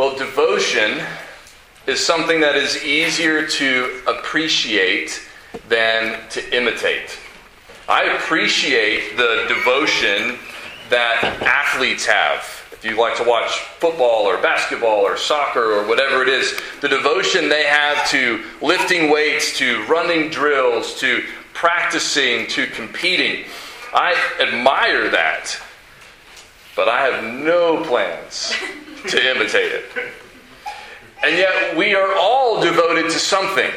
Well, devotion is something that is easier to appreciate than to imitate. I appreciate the devotion that athletes have. If you like to watch football or basketball or soccer or whatever it is, the devotion they have to lifting weights, to running drills, to practicing, to competing, I admire that. But I have no plans to imitate it. And yet, we are all devoted to something.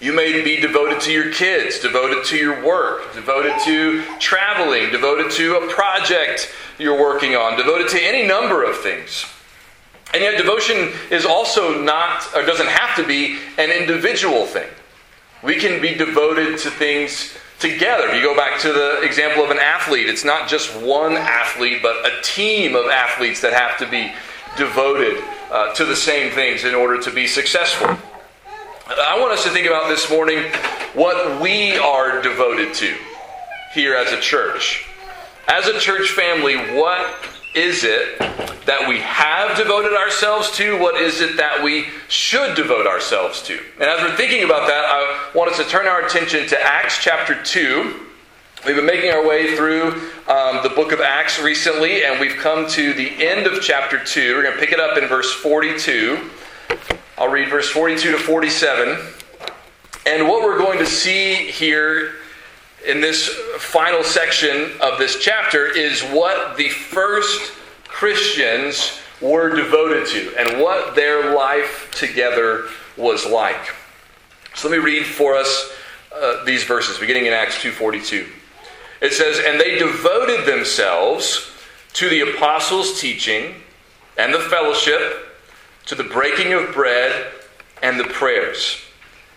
You may be devoted to your kids, devoted to your work, devoted to traveling, devoted to a project you're working on, devoted to any number of things. And yet, devotion is also not, or doesn't have to be, an individual thing. We can be devoted to things together. If you go back to the example of an athlete, it's not just one athlete, but a team of athletes that have to be devoted uh, to the same things in order to be successful. I want us to think about this morning what we are devoted to here as a church. As a church family, what is it that we have devoted ourselves to? What is it that we should devote ourselves to? And as we're thinking about that, I want us to turn our attention to Acts chapter 2. We've been making our way through um, the book of Acts recently, and we've come to the end of chapter 2. We're going to pick it up in verse 42. I'll read verse 42 to 47. And what we're going to see here in this final section of this chapter is what the first Christians were devoted to and what their life together was like. So let me read for us uh, these verses beginning in Acts 2:42. It says, And they devoted themselves to the apostles' teaching and the fellowship, to the breaking of bread and the prayers.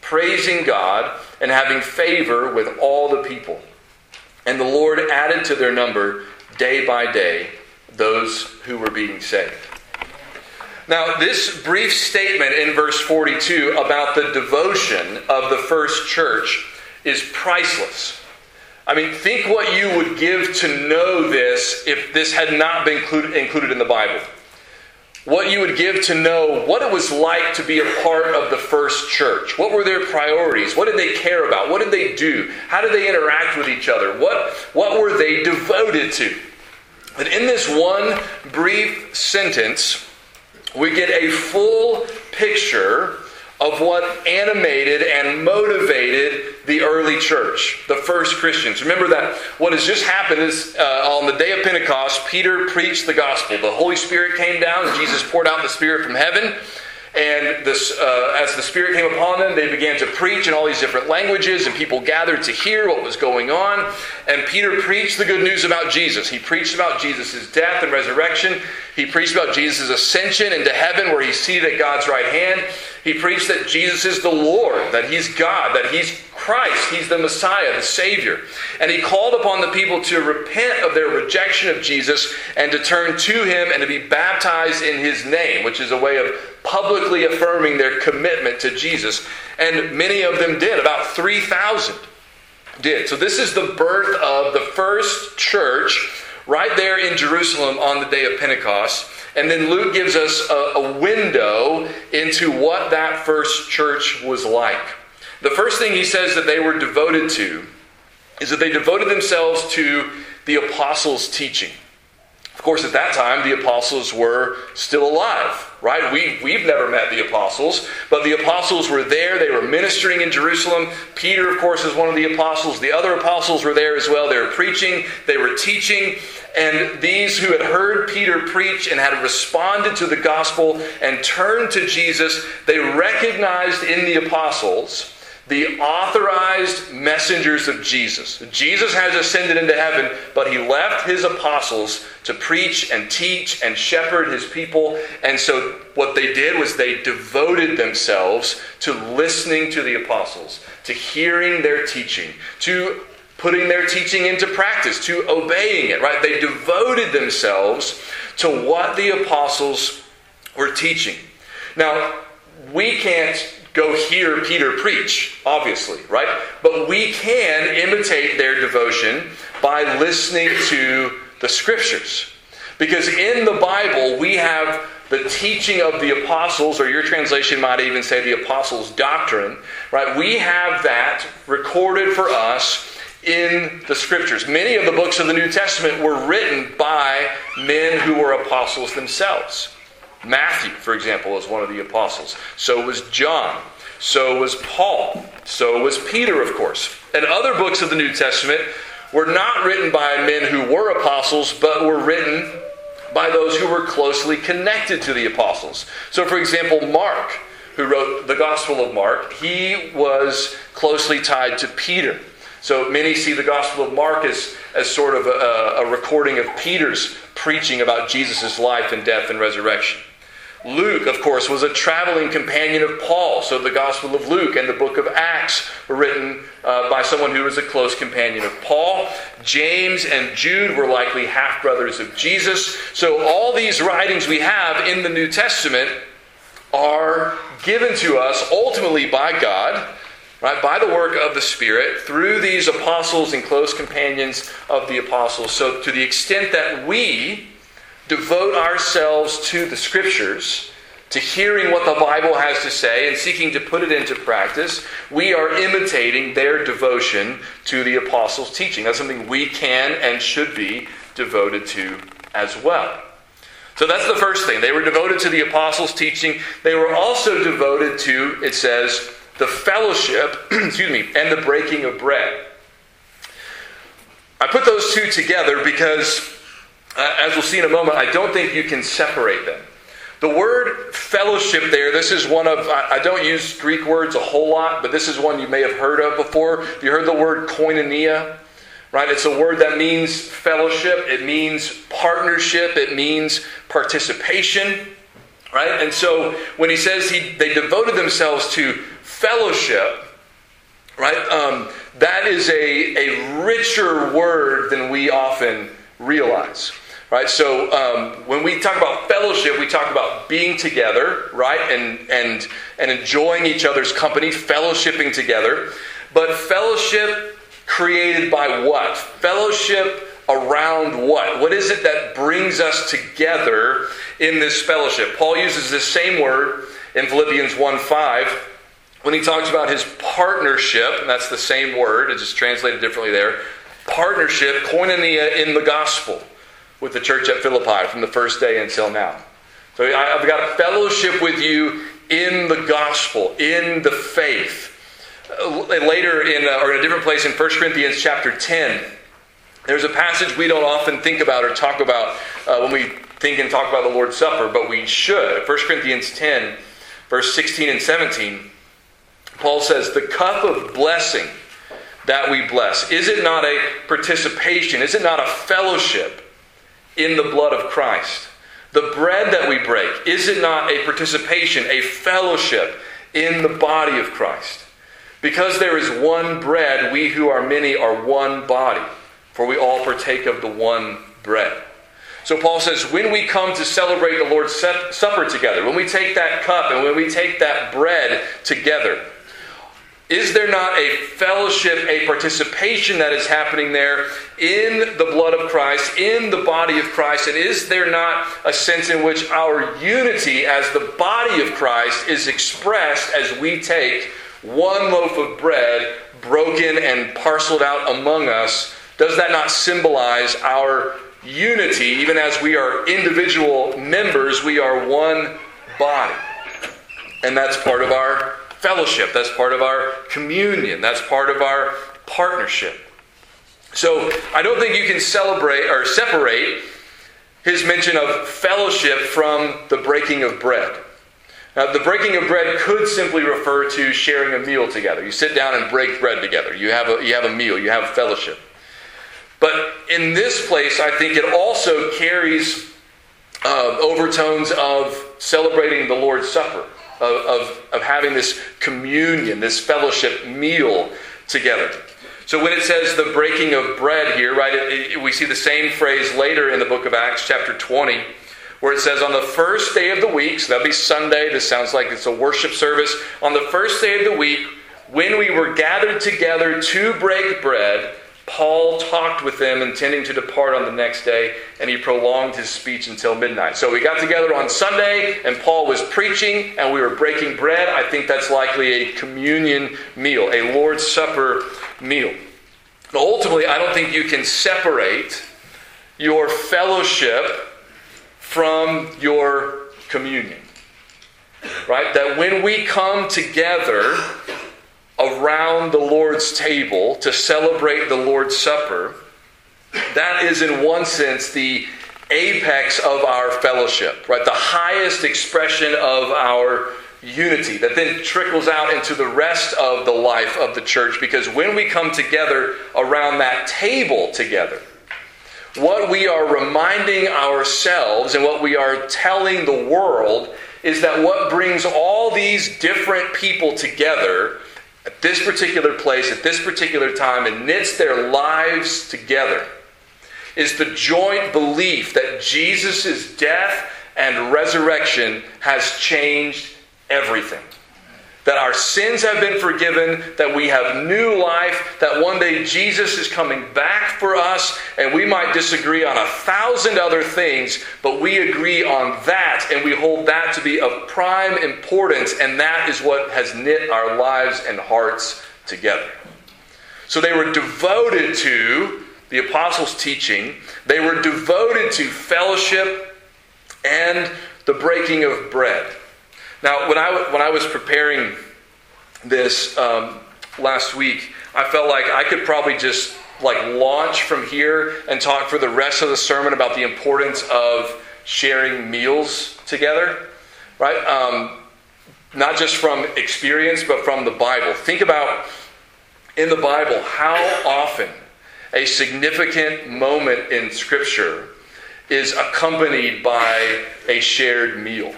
praising God and having favor with all the people. And the Lord added to their number day by day those who were being saved. Now, this brief statement in verse 42 about the devotion of the first church is priceless. I mean, think what you would give to know this if this had not been included, in the Bible. What you would give to know what it was like to be a part of the first church. What were their priorities? What did they care about? What did they do? How did they interact with each other? What, what were they devoted to? And in this one brief sentence, we get a full picture of what animated and motivated the early church, the first Christians. Remember that what has just happened is uh, on the day of Pentecost, Peter preached the gospel. The Holy Spirit came down, Jesus poured out the Spirit from heaven. And this, uh, as the Spirit came upon them, they began to preach in all these different languages, and people gathered to hear what was going on. And Peter preached the good news about Jesus. He preached about Jesus' death and resurrection. He preached about Jesus' ascension into heaven, where he's seated at God's right hand. He preached that Jesus is the Lord, that he's God, that he's Christ, he's the Messiah, the Savior. And he called upon the people to repent of their rejection of Jesus and to turn to him and to be baptized in his name, which is a way of publicly affirming their commitment to Jesus. And many of them did, about 3,000 did. So this is the birth of the first church right there in Jerusalem on the day of Pentecost. And then Luke gives us a, a, window into what that first church was like. The first thing he says that they were devoted to is that they devoted themselves to the apostles' teaching. Of course, at that time, the apostles were still alive, right? We, we've never met the apostles, but the apostles were there. They were ministering in Jerusalem. Peter, of course, is one of the apostles. The other apostles were there as well. They were preaching, they were teaching. And these who had heard Peter preach and had responded to the gospel and turned to Jesus, they recognized in the apostles the authorized messengers of Jesus. Jesus has ascended into heaven, but he left his apostles to preach and teach and shepherd his people. And so what they did was they devoted themselves to listening to the apostles, to hearing their teaching, to putting their teaching into practice, to obeying it, right? They devoted themselves to what the apostles were teaching. Now, we can't go hear Peter preach, obviously, right? But we can imitate their devotion by listening to the scriptures. Because in the Bible, we have the teaching of the apostles, or your translation might even say the apostles' doctrine, right? We have that recorded for us in the scriptures. Many of the books of the New Testament were written by men who were apostles themselves. Matthew, for example, is one of the apostles. So was John. So was Paul. So was Peter, of course. And other books of the New Testament were not written by men who were apostles, but were written by those who were closely connected to the apostles. So, for example, Mark, who wrote the Gospel of Mark, he was closely tied to Peter. So many see the Gospel of Mark as, as sort of a, a recording of Peter's preaching about Jesus' life and death and resurrection. Luke, of course, was a traveling companion of Paul. So the Gospel of Luke and the book of Acts were written uh, by someone who was a close companion of Paul. James and Jude were likely half brothers of Jesus. So all these writings we have in the New Testament are given to us ultimately by God. Right, by the work of the Spirit, through these apostles and close companions of the apostles. So, to the extent that we devote ourselves to the scriptures, to hearing what the Bible has to say and seeking to put it into practice, we are imitating their devotion to the apostles' teaching. That's something we can and should be devoted to as well. So that's the first thing. They were devoted to the apostles' teaching. They were also devoted to, it says, the fellowship, excuse me, and the breaking of bread. I put those two together because uh, as we'll see in a moment, I don't think you can separate them. The word fellowship there, this is one of, I don't use Greek words a whole lot, but this is one you may have heard of before. Have you heard the word koinonia? Right? It's a word that means fellowship, it means partnership, it means participation. Right? And so when he says he, they devoted themselves to fellowship, right, um, that is a, a richer word than we often realize. Right? So um, when we talk about fellowship, we talk about being together, right? And, and, and enjoying each other's company, fellowshipping together. But fellowship created by what? Fellowship around what? What is it that brings us together in this fellowship? Paul uses this same word in Philippians 1 5 when he talks about his partnership, and that's the same word, it's just translated differently there. Partnership, koinonia in the gospel with the church at Philippi from the first day until now. So I've got fellowship with you in the gospel, in the faith. Uh, later, in uh, or in a different place in 1 Corinthians chapter 10, there's a passage we don't often think about or talk about uh, when we think and talk about the Lord's Supper, but we should. 1 Corinthians 10, verse 16 and 17, Paul says, The cup of blessing that we bless, is it not a participation? Is it not a fellowship? In the blood of Christ. The bread that we break, is it not a participation, a fellowship in the body of Christ? Because there is one bread, we who are many are one body, for we all partake of the one bread. So Paul says, when we come to celebrate the Lord's Supper together, when we take that cup and when we take that bread together, is there not a fellowship, a participation that is happening there in the blood of Christ, in the body of Christ? And is there not a sense in which our unity as the body of Christ is expressed as we take one loaf of bread broken and parceled out among us? Does that not symbolize our unity? Even as we are individual members, we are one body. And that's part of our fellowship. That's part of our communion. That's part of our partnership. So I don't think you can celebrate or separate his mention of fellowship from the breaking of bread. Now, the breaking of bread could simply refer to sharing a meal together. You sit down and break bread together. You have a, you have a meal, you have fellowship. But in this place, I think it also carries uh, overtones of celebrating the Lord's Supper, of, of, of having this communion, this fellowship meal together. So when it says the breaking of bread here, right, it, it, we see the same phrase later in the book of Acts, chapter 20, where it says, On the first day of the week, so that'll be Sunday, this sounds like it's a worship service. On the first day of the week, when we were gathered together to break bread, Paul talked with them, intending to depart on the next day, and he prolonged his speech until midnight. So we got together on Sunday, and Paul was preaching, and we were breaking bread. I think that's likely a communion meal, a Lord's Supper meal. But ultimately, I don't think you can separate your fellowship from your communion. Right? That when we come together, around the Lord's table to celebrate the Lord's Supper, that is, in one sense, the apex of our fellowship, right? The highest expression of our unity that then trickles out into the rest of the life of the church because when we come together around that table together, what we are reminding ourselves and what we are telling the world is that what brings all these different people together at this particular place, at this particular time, and knits their lives together is the joint belief that Jesus' death and resurrection has changed everything that our sins have been forgiven, that we have new life, that one day Jesus is coming back for us, and we might disagree on a thousand other things, but we agree on that, and we hold that to be of prime importance, and that is what has knit our lives and hearts together. So they were devoted to the apostles' teaching, they were devoted to fellowship and the breaking of bread. Now, when I, when I was preparing this um, last week, I felt like I could probably just like launch from here and talk for the rest of the sermon about the importance of sharing meals together, right? Um, not just from experience, but from the Bible. Think about in the Bible how often a significant moment in Scripture is accompanied by a shared meal.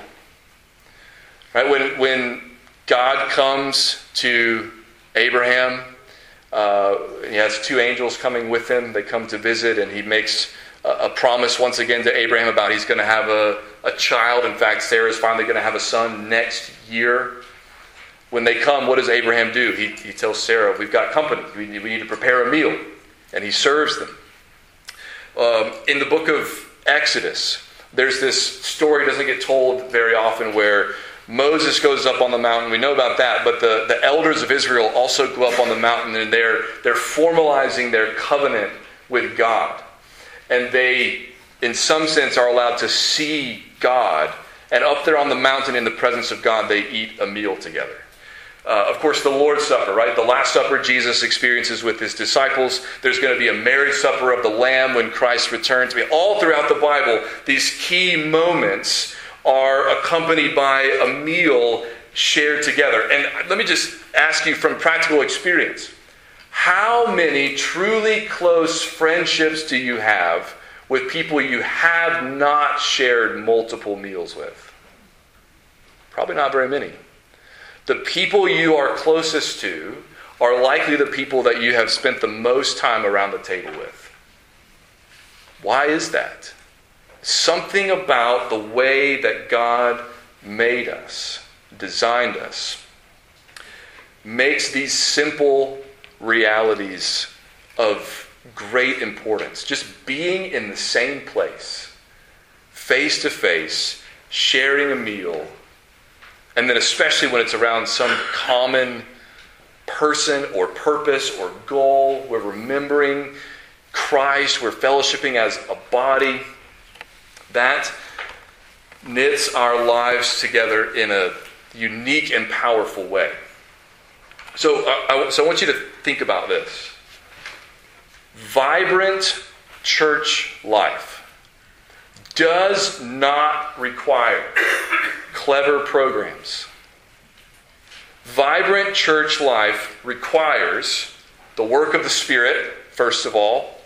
Right? When, when God comes to Abraham, uh, he has two angels coming with him. They come to visit, and he makes a, a promise once again to Abraham about he's going to have a, a child. In fact, Sarah is finally going to have a son next year. When they come, what does Abraham do? He, he tells Sarah, We've got company. We need, we need to prepare a meal. And he serves them. Um, in the book of Exodus, there's this story, doesn't get told very often, where Moses goes up on the mountain. We know about that, but the, the elders of Israel also go up on the mountain and they're, they're formalizing their covenant with God. And they, in some sense, are allowed to see God. And up there on the mountain in the presence of God, they eat a meal together. Uh, of course, the Lord's Supper, right? The Last Supper Jesus experiences with his disciples. There's going to be a marriage supper of the Lamb when Christ returns. I mean, all throughout the Bible, these key moments are accompanied by a meal shared together. And let me just ask you from practical experience how many truly close friendships do you have with people you have not shared multiple meals with? Probably not very many. The people you are closest to are likely the people that you have spent the most time around the table with. Why is that? Something about the way that God made us, designed us, makes these simple realities of great importance. Just being in the same place, face to face, sharing a meal, and then especially when it's around some common person or purpose or goal, we're remembering Christ, we're fellowshipping as a body. That knits our lives together in a unique and powerful way. So, uh, I, so I want you to think about this. Vibrant church life does not require clever programs. Vibrant church life requires the work of the Spirit, first of all,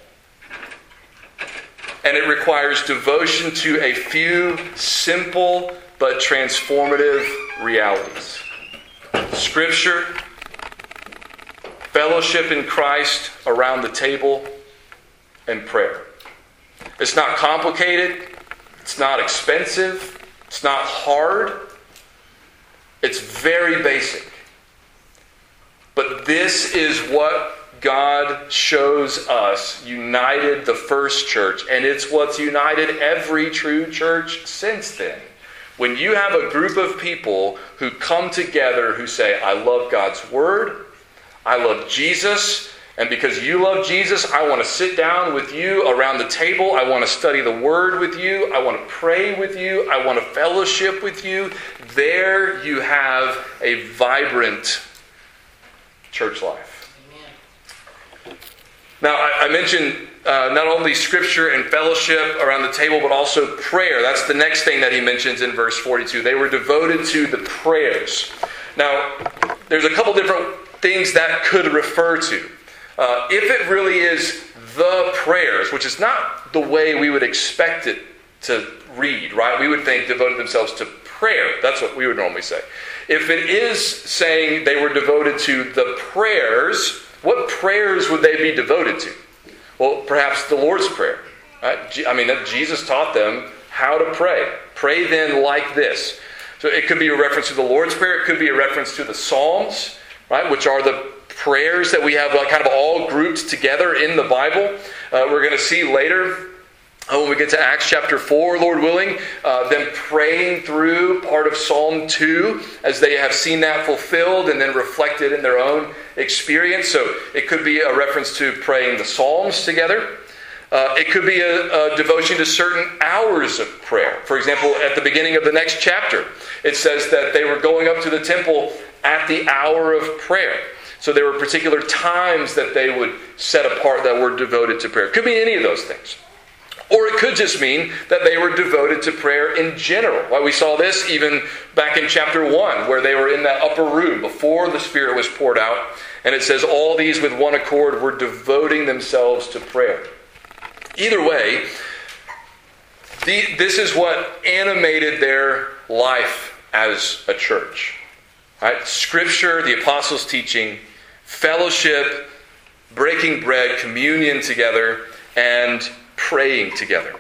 and it requires devotion to a few simple but transformative realities Scripture, fellowship in Christ around the table, and prayer. It's not complicated, it's not expensive, it's not hard, it's very basic. But this is what God shows us united the first church, and it's what's united every true church since then. When you have a group of people who come together who say, I love God's Word, I love Jesus, and because you love Jesus, I want to sit down with you around the table. I want to study the Word with you. I want to pray with you. I want to fellowship with you. There you have a vibrant church life. Now, I, I mentioned uh, not only scripture and fellowship around the table, but also prayer. That's the next thing that he mentions in verse 42. They were devoted to the prayers. Now, there's a couple different things that could refer to. Uh, if it really is the prayers, which is not the way we would expect it to read, right? We would think devoted themselves to prayer. That's what we would normally say. If it is saying they were devoted to the prayers, what prayers would they be devoted to? Well, perhaps the Lord's Prayer. Right? I mean, Jesus taught them how to pray. Pray then like this. So it could be a reference to the Lord's Prayer. It could be a reference to the Psalms, right, which are the prayers that we have kind of all grouped together in the Bible. Uh, we're going to see later uh, when we get to Acts chapter 4, Lord willing, uh, them praying through part of Psalm 2 as they have seen that fulfilled and then reflected in their own experience. So it could be a reference to praying the Psalms together. Uh, it could be a, a, devotion to certain hours of prayer. For example, at the beginning of the next chapter, it says that they were going up to the temple at the hour of prayer. So there were particular times that they would set apart that were devoted to prayer. It could be any of those things. Or it could just mean that they were devoted to prayer in general. Why we saw this even back in chapter 1, where they were in that upper room before the Spirit was poured out. And it says, All these with one accord were devoting themselves to prayer. Either way, the, this is what animated their life as a church. Right? Scripture, the apostles' teaching, fellowship, breaking bread, communion together, and praying together.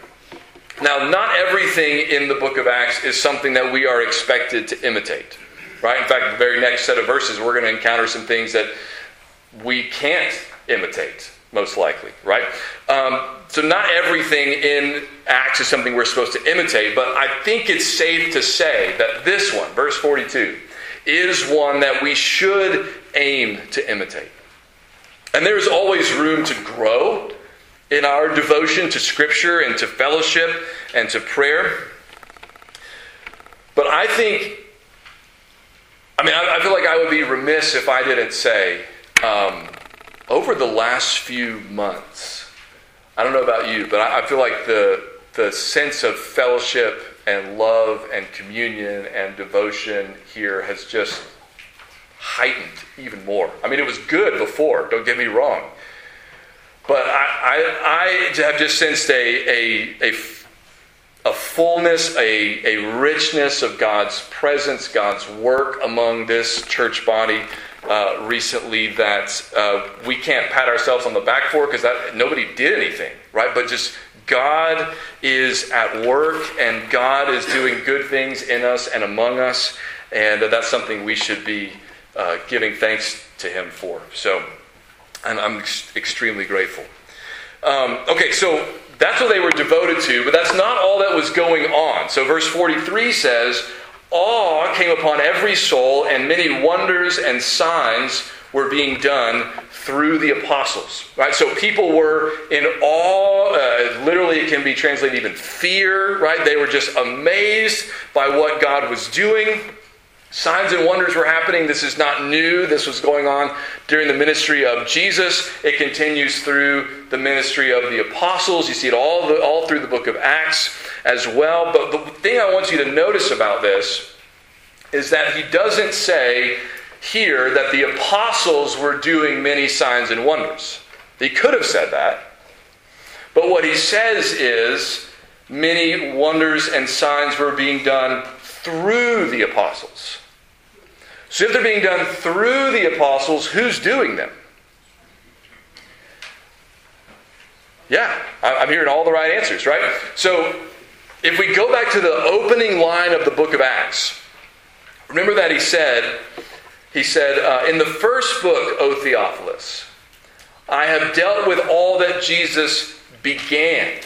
Now, not everything in the book of Acts is something that we are expected to imitate. Right? In fact, the very next set of verses, we're going to encounter some things that we can't imitate, most likely. Right? Um, so, not everything in Acts is something we're supposed to imitate, but I think it's safe to say that this one, verse 42, is one that we should aim to imitate. And there's always room to grow in our devotion to Scripture and to fellowship and to prayer. But I think, I mean, I, I feel like I would be remiss if I didn't say, um, over the last few months, I don't know about you, but I, I feel like the, the sense of fellowship and love and communion and devotion here has just heightened even more. I mean, it was good before, don't get me wrong. But I, I, I have just sensed a, a, a, a fullness, a, a richness of God's presence, God's work among this church body uh, recently that uh, we can't pat ourselves on the back for because nobody did anything, right? But just God is at work and God is doing good things in us and among us, and that's something we should be uh, giving thanks to Him for. So and I'm ex- extremely grateful. Um, okay, so that's what they were devoted to, but that's not all that was going on. So, verse 43 says, Awe came upon every soul, and many wonders and signs were being done through the apostles. Right? So people were in awe. Uh, literally, it can be translated even fear. Right? They were just amazed by what God was doing. Signs and wonders were happening. This is not new. This was going on during the ministry of Jesus. It continues through the ministry of the apostles. You see it all, the, all through the book of Acts as well. But the thing I want you to notice about this is that he doesn't say here that the apostles were doing many signs and wonders. He could have said that. But what he says is many wonders and signs were being done through the apostles. So if they're being done through the apostles, who's doing them? Yeah, I'm hearing all the right answers, right? So if we go back to the opening line of the book of Acts, remember that he said, he said, uh, in the first book, O Theophilus, I have dealt with all that Jesus began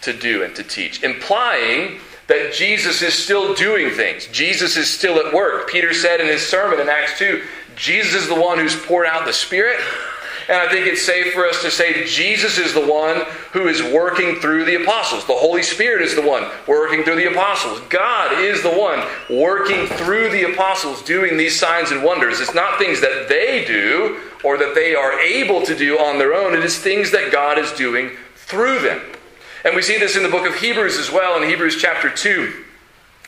to do and to teach, implying that Jesus is still doing things. Jesus is still at work. Peter said in his sermon in Acts 2 Jesus is the one who's poured out the Spirit. And I think it's safe for us to say Jesus is the one who is working through the apostles. The Holy Spirit is the one working through the apostles. God is the one working through the apostles, doing these signs and wonders. It's not things that they do or that they are able to do on their own, it is things that God is doing through them. And we see this in the book of Hebrews as well, in Hebrews chapter 2.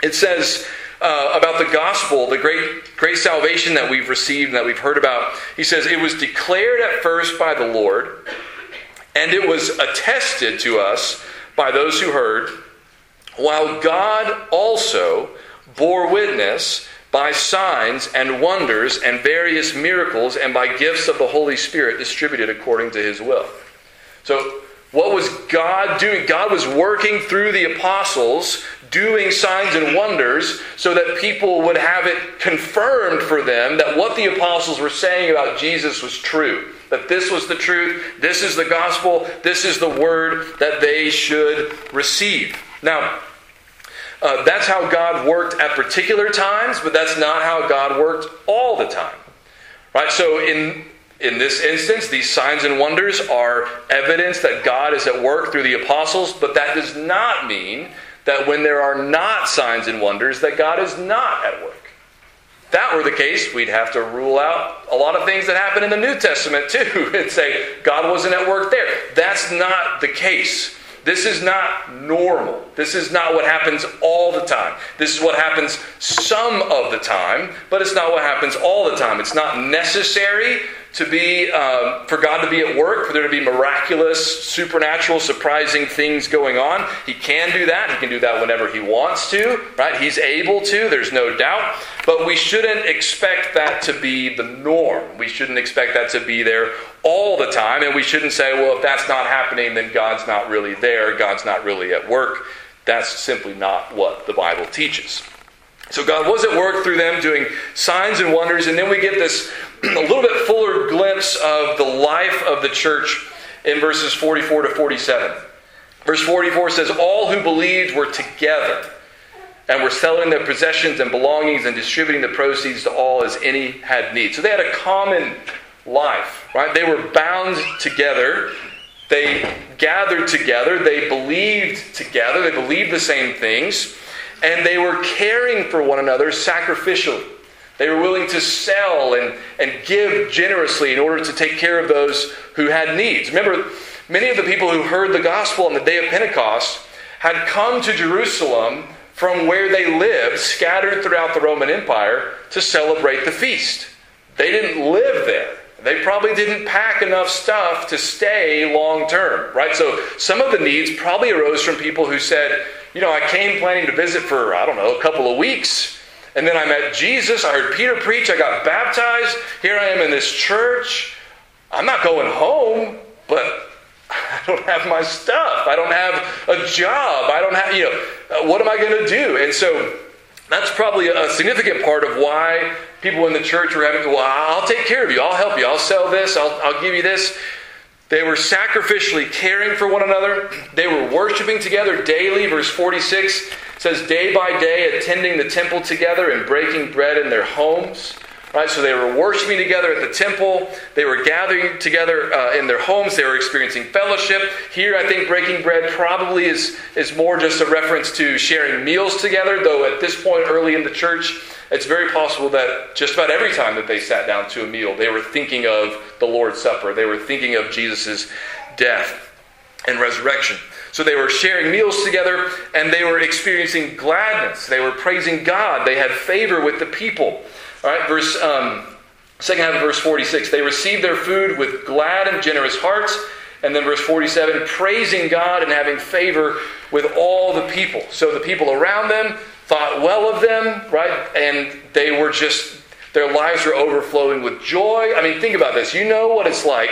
It says uh, about the gospel, the great, great salvation that we've received and that we've heard about. He says, It was declared at first by the Lord, and it was attested to us by those who heard, while God also bore witness by signs and wonders and various miracles and by gifts of the Holy Spirit distributed according to his will. So, what was God doing? God was working through the apostles, doing signs and wonders, so that people would have it confirmed for them that what the apostles were saying about Jesus was true. That this was the truth, this is the gospel, this is the word that they should receive. Now, uh, that's how God worked at particular times, but that's not how God worked all the time. Right? So in in this instance, these signs and wonders are evidence that God is at work through the apostles, but that does not mean that when there are not signs and wonders, that God is not at work. If that were the case, we'd have to rule out a lot of things that happen in the New Testament too and say God wasn't at work there. That's not the case. This is not normal. This is not what happens all the time. This is what happens some of the time, but it's not what happens all the time. It's not necessary to be um, for God to be at work, for there to be miraculous, supernatural, surprising things going on. He can do that. He can do that whenever he wants to, right? He's able to. There's no doubt. But we shouldn't expect that to be the norm. We shouldn't expect that to be there all the time, and we shouldn't say, well, if that's not happening, then God's not really there. God's not really at work. That's simply not what the Bible teaches. So God was at work through them doing signs and wonders, and then we get this a little bit fuller glimpse of the life of the church in verses 44 to 47. Verse 44 says, All who believed were together and were selling their possessions and belongings and distributing the proceeds to all as any had need. So they had a common life, right? They were bound together. They gathered together. They believed together. They believed the same things. And they were caring for one another sacrificially. They were willing to sell and, and give generously in order to take care of those who had needs. Remember, many of the people who heard the gospel on the day of Pentecost had come to Jerusalem from where they lived, scattered throughout the Roman Empire, to celebrate the feast. They didn't live there. They probably didn't pack enough stuff to stay long term, right? So some of the needs probably arose from people who said, you know, I came planning to visit for, I don't know, a couple of weeks and then I met Jesus. I heard Peter preach. I got baptized. Here I am in this church. I'm not going home, but I don't have my stuff. I don't have a job. I don't have, you know, uh, what am I going to do? And so that's probably a significant part of why people in the church were having, well, I'll take care of you. I'll help you. I'll sell this. I'll, I'll give you this. They were sacrificially caring for one another. They were worshiping together daily. Verse 46 says, day by day, attending the temple together and breaking bread in their homes. Right, so they were worshiping together at the temple. They were gathering together uh, in their homes. They were experiencing fellowship. Here, I think breaking bread probably is, is more just a reference to sharing meals together, though at this point early in the church, it's very possible that just about every time that they sat down to a meal, they were thinking of the Lord's Supper. They were thinking of Jesus' death and resurrection. So they were sharing meals together and they were experiencing gladness. They were praising God. They had favor with the people. All right, verse um, second half of verse 46. They received their food with glad and generous hearts. And then verse 47, praising God and having favor with all the people. So the people around them thought well of them, right? And they were just, their lives were overflowing with joy. I mean, think about this. You know what it's like.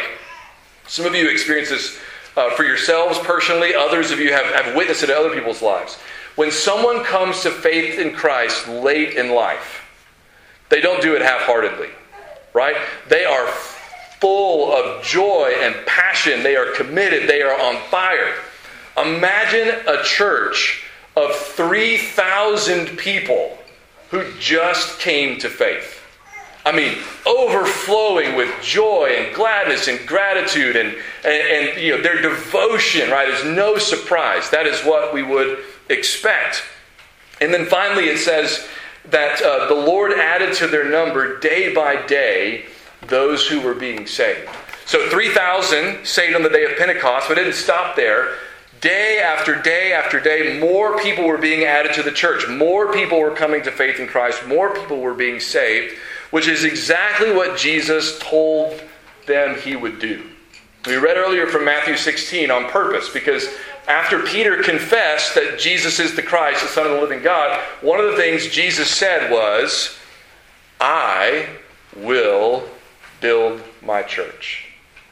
Some of you experience this uh, for yourselves personally, others of you have, have witnessed it in other people's lives. When someone comes to faith in Christ late in life, they don't do it half heartedly, right? They are full of joy and passion. They are committed. They are on fire. Imagine a church of 3,000 people who just came to faith. I mean, overflowing with joy and gladness and gratitude and, and, and, you know, their devotion, right, is no surprise. That is what we would expect. And then finally, it says that uh, the Lord added to their number day by day those who were being saved. So 3,000 saved on the day of Pentecost, but it didn't stop there. Day after day after day, more people were being added to the church. More people were coming to faith in Christ. More people were being saved which is exactly what Jesus told them he would do. We read earlier from Matthew 16 on purpose because after Peter confessed that Jesus is the Christ, the Son of the living God, one of the things Jesus said was, I will build my church.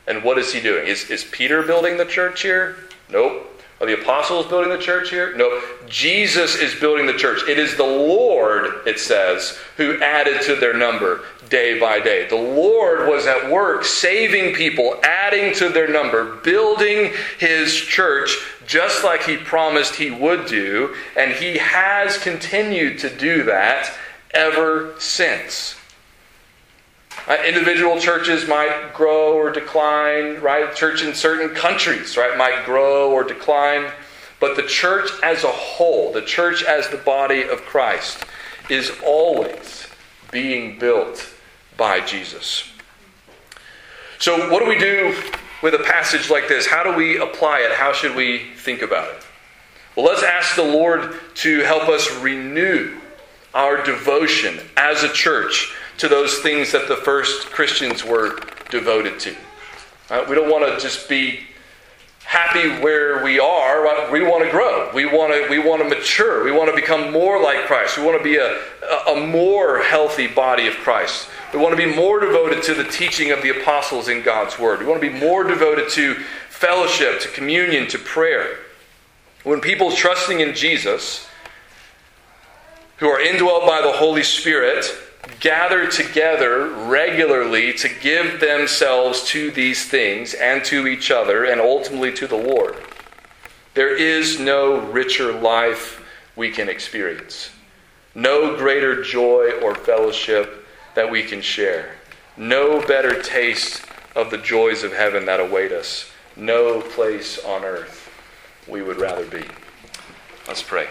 And what is he doing? Is, is Peter building the church here? Nope. Are the apostles building the church here? No. Jesus is building the church. It is the Lord, it says, who added to their number day by day. The Lord was at work saving people, adding to their number, building his church just like he promised he would do, and he has continued to do that ever since. Uh, individual churches might grow or decline, right? Church in certain countries, right, might grow or decline. But the church as a whole, the church as the body of Christ, is always being built by Jesus. So, what do we do with a passage like this? How do we apply it? How should we think about it? Well, let's ask the Lord to help us renew our devotion as a church to those things that the first Christians were devoted to. Uh, we don't want to just be happy where we are. We want to grow. We want to we want to mature. We want to become more like Christ. We want to be a, a more healthy body of Christ. We want to be more devoted to the teaching of the apostles in God's word. We want to be more devoted to fellowship, to communion, to prayer. When people trusting in Jesus, who are indwelt by the Holy Spirit, gather together regularly to give themselves to these things and to each other and ultimately to the Lord. There is no richer life we can experience, no greater joy or fellowship that we can share, no better taste of the joys of heaven that await us, no place on earth we would rather be. Let's pray.